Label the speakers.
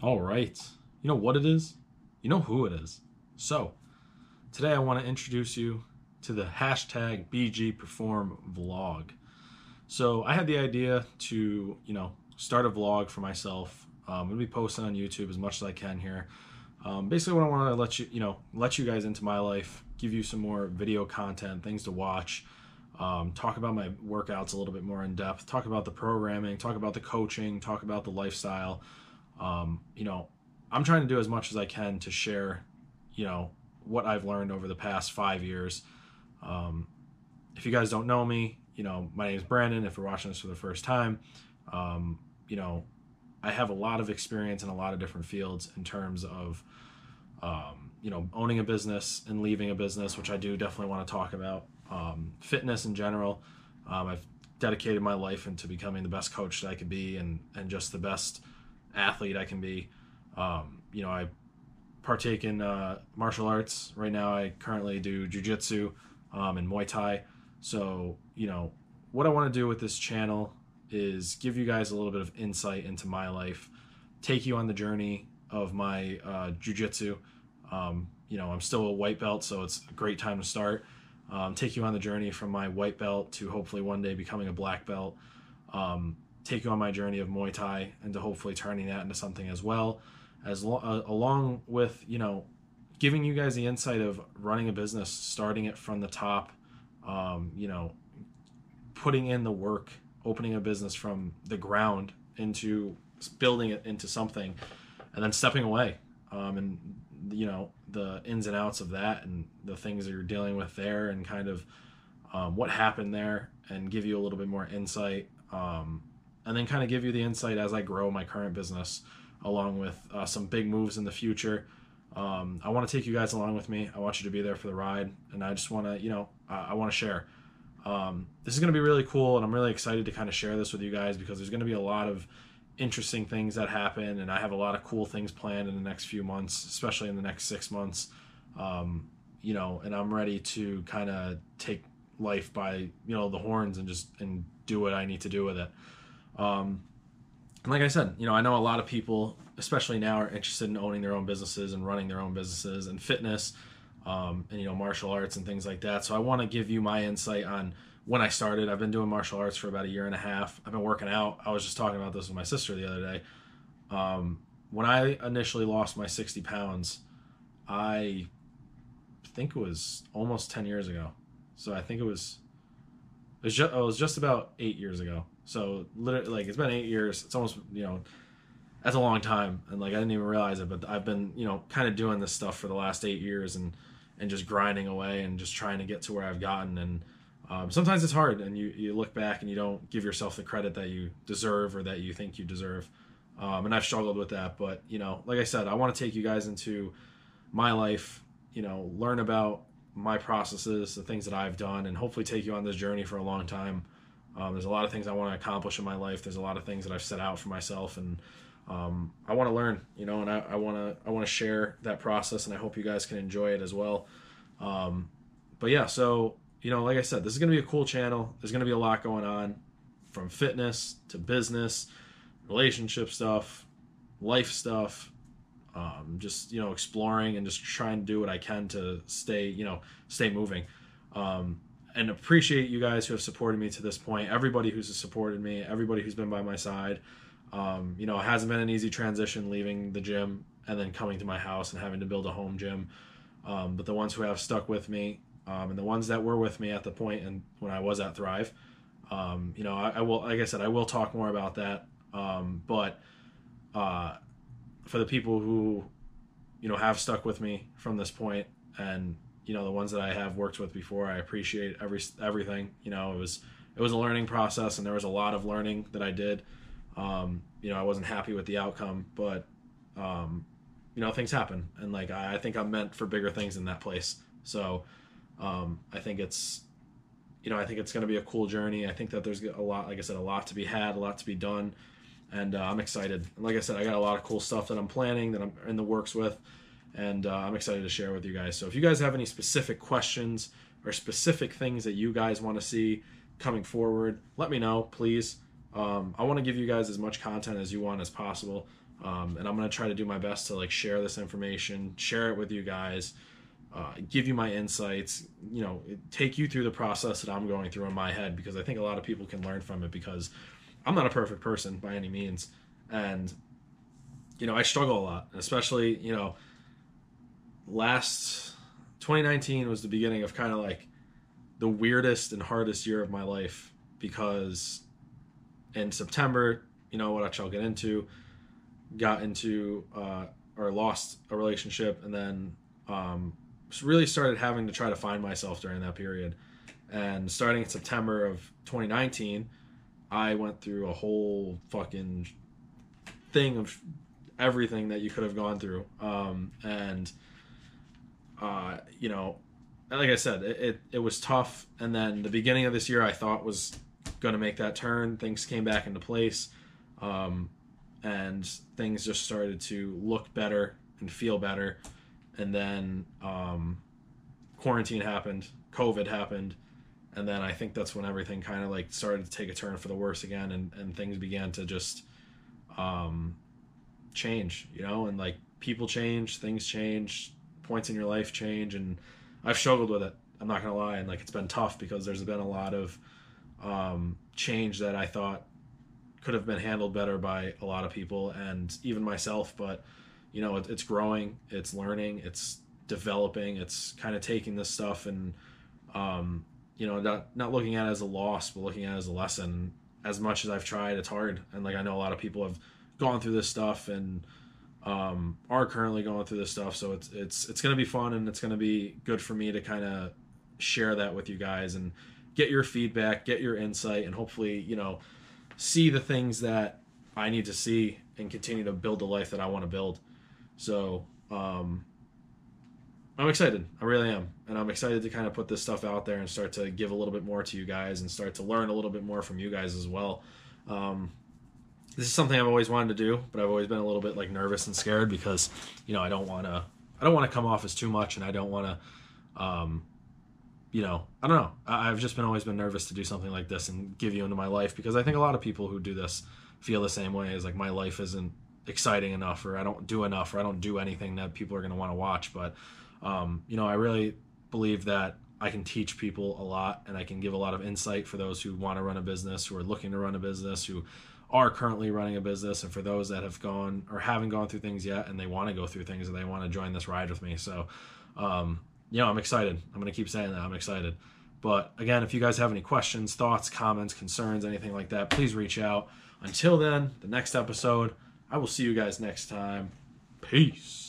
Speaker 1: All right. You know what it is? You know who it is. So, today I want to introduce you to the hashtag BG Perform vlog. So, I had the idea to, you know, start a vlog for myself. Um, I'm going to be posting on YouTube as much as I can here. Um, basically, what I want to let you, you know, let you guys into my life, give you some more video content, things to watch, um, talk about my workouts a little bit more in depth, talk about the programming, talk about the coaching, talk about the lifestyle. Um, you know, I'm trying to do as much as I can to share, you know, what I've learned over the past five years. Um, if you guys don't know me, you know, my name is Brandon. If you're watching this for the first time, um, you know, I have a lot of experience in a lot of different fields in terms of, um, you know, owning a business and leaving a business, which I do definitely want to talk about. Um, fitness in general. Um, I've dedicated my life into becoming the best coach that I could be and, and just the best athlete I can be. Um, you know, I partake in uh, martial arts. Right now, I currently do jujitsu um, and Muay Thai. So, you know, what I want to do with this channel is give you guys a little bit of insight into my life, take you on the journey of my uh, jujitsu. Um, you know, I'm still a white belt, so it's a great time to start. Um, take you on the journey from my white belt to hopefully one day becoming a black belt. Um, take you on my journey of Muay Thai and to hopefully turning that into something as well, as lo- uh, along with you know giving you guys the insight of running a business, starting it from the top, um, you know, putting in the work, opening a business from the ground into building it into something, and then stepping away, um, and you know the ins and outs of that and the things that you're dealing with there, and kind of um, what happened there, and give you a little bit more insight um, and then kind of give you the insight as I grow my current business, along with uh, some big moves in the future. Um, I want to take you guys along with me. I want you to be there for the ride, and I just want to, you know, I, I want to share. Um, this is going to be really cool, and I'm really excited to kind of share this with you guys because there's going to be a lot of interesting things that happen, and I have a lot of cool things planned in the next few months, especially in the next six months. Um, you know, and I'm ready to kind of take life by you know the horns and just and do what I need to do with it. Um, and like I said, you know, I know a lot of people, especially now, are interested in owning their own businesses and running their own businesses and fitness, um, and you know, martial arts and things like that. So I want to give you my insight on when I started. I've been doing martial arts for about a year and a half. I've been working out. I was just talking about this with my sister the other day. Um, when I initially lost my 60 pounds, I think it was almost 10 years ago. So I think it was it was just, it was just about eight years ago. So literally, like it's been eight years. It's almost you know, that's a long time, and like I didn't even realize it. But I've been you know kind of doing this stuff for the last eight years, and and just grinding away and just trying to get to where I've gotten. And um, sometimes it's hard, and you you look back and you don't give yourself the credit that you deserve or that you think you deserve. Um, and I've struggled with that, but you know, like I said, I want to take you guys into my life. You know, learn about my processes, the things that I've done, and hopefully take you on this journey for a long time. Um, there's a lot of things I want to accomplish in my life. There's a lot of things that I've set out for myself, and um, I want to learn, you know, and I want to I want to share that process, and I hope you guys can enjoy it as well. Um, but yeah, so you know, like I said, this is going to be a cool channel. There's going to be a lot going on, from fitness to business, relationship stuff, life stuff, um, just you know, exploring and just trying to do what I can to stay, you know, stay moving. Um, and appreciate you guys who have supported me to this point. Everybody who's supported me, everybody who's been by my side. Um, you know, it hasn't been an easy transition leaving the gym and then coming to my house and having to build a home gym. Um, but the ones who have stuck with me um, and the ones that were with me at the point and when I was at Thrive, um, you know, I, I, will, like I said, I will talk more about that. Um, but uh, for the people who, you know, have stuck with me from this point and you know the ones that I have worked with before. I appreciate every everything. You know, it was it was a learning process, and there was a lot of learning that I did. Um, you know, I wasn't happy with the outcome, but um, you know, things happen, and like I, I, think I'm meant for bigger things in that place. So um, I think it's you know I think it's going to be a cool journey. I think that there's a lot, like I said, a lot to be had, a lot to be done, and uh, I'm excited. And like I said, I got a lot of cool stuff that I'm planning that I'm in the works with and uh, I'm excited to share with you guys. So if you guys have any specific questions or specific things that you guys want to see coming forward, let me know, please. Um, I want to give you guys as much content as you want as possible. Um, and I'm gonna try to do my best to like share this information, share it with you guys, uh, give you my insights, you know, take you through the process that I'm going through in my head because I think a lot of people can learn from it because I'm not a perfect person by any means, and you know I struggle a lot, especially you know last 2019 was the beginning of kind of like the weirdest and hardest year of my life because in September, you know what I'll get into, got into uh, or lost a relationship, and then um, really started having to try to find myself during that period. And starting in September of 2019, I went through a whole fucking thing of everything that you could have gone through. Um, and, uh, you know, like I said, it, it, it, was tough. And then the beginning of this year, I thought was going to make that turn. Things came back into place. Um, and things just started to look better and feel better. And then um, quarantine happened, COVID happened and then I think that's when everything kind of like started to take a turn for the worse again, and and things began to just um, change, you know, and like people change, things change, points in your life change, and I've struggled with it. I'm not gonna lie, and like it's been tough because there's been a lot of um, change that I thought could have been handled better by a lot of people and even myself. But you know, it, it's growing, it's learning, it's developing, it's kind of taking this stuff and um, you know, not not looking at it as a loss, but looking at it as a lesson. As much as I've tried, it's hard, and like I know a lot of people have gone through this stuff and um, are currently going through this stuff. So it's it's it's going to be fun and it's going to be good for me to kind of share that with you guys and get your feedback, get your insight, and hopefully you know see the things that I need to see and continue to build the life that I want to build. So um, I'm excited. I really am. And I'm excited to kind of put this stuff out there and start to give a little bit more to you guys and start to learn a little bit more from you guys as well. Um, this is something I've always wanted to do, but I've always been a little bit like nervous and scared because, you know, I don't want to, I don't want to come off as too much and I don't want to, um, you know, I don't know. I've just been always been nervous to do something like this and give you into my life because I think a lot of people who do this feel the same way. Is like my life isn't exciting enough, or I don't do enough, or I don't do anything that people are going to want to watch. But um, you know, I really believe that I can teach people a lot and I can give a lot of insight for those who want to run a business, who are looking to run a business, who are currently running a business, and for those that have gone or haven't gone through things yet and they want to go through things and they want to join this ride with me. So, um, you know, I'm excited. I'm going to keep saying that. I'm excited. But again, if you guys have any questions, thoughts, comments, concerns, anything like that, please reach out. Until then, the next episode, I will see you guys next time. Peace.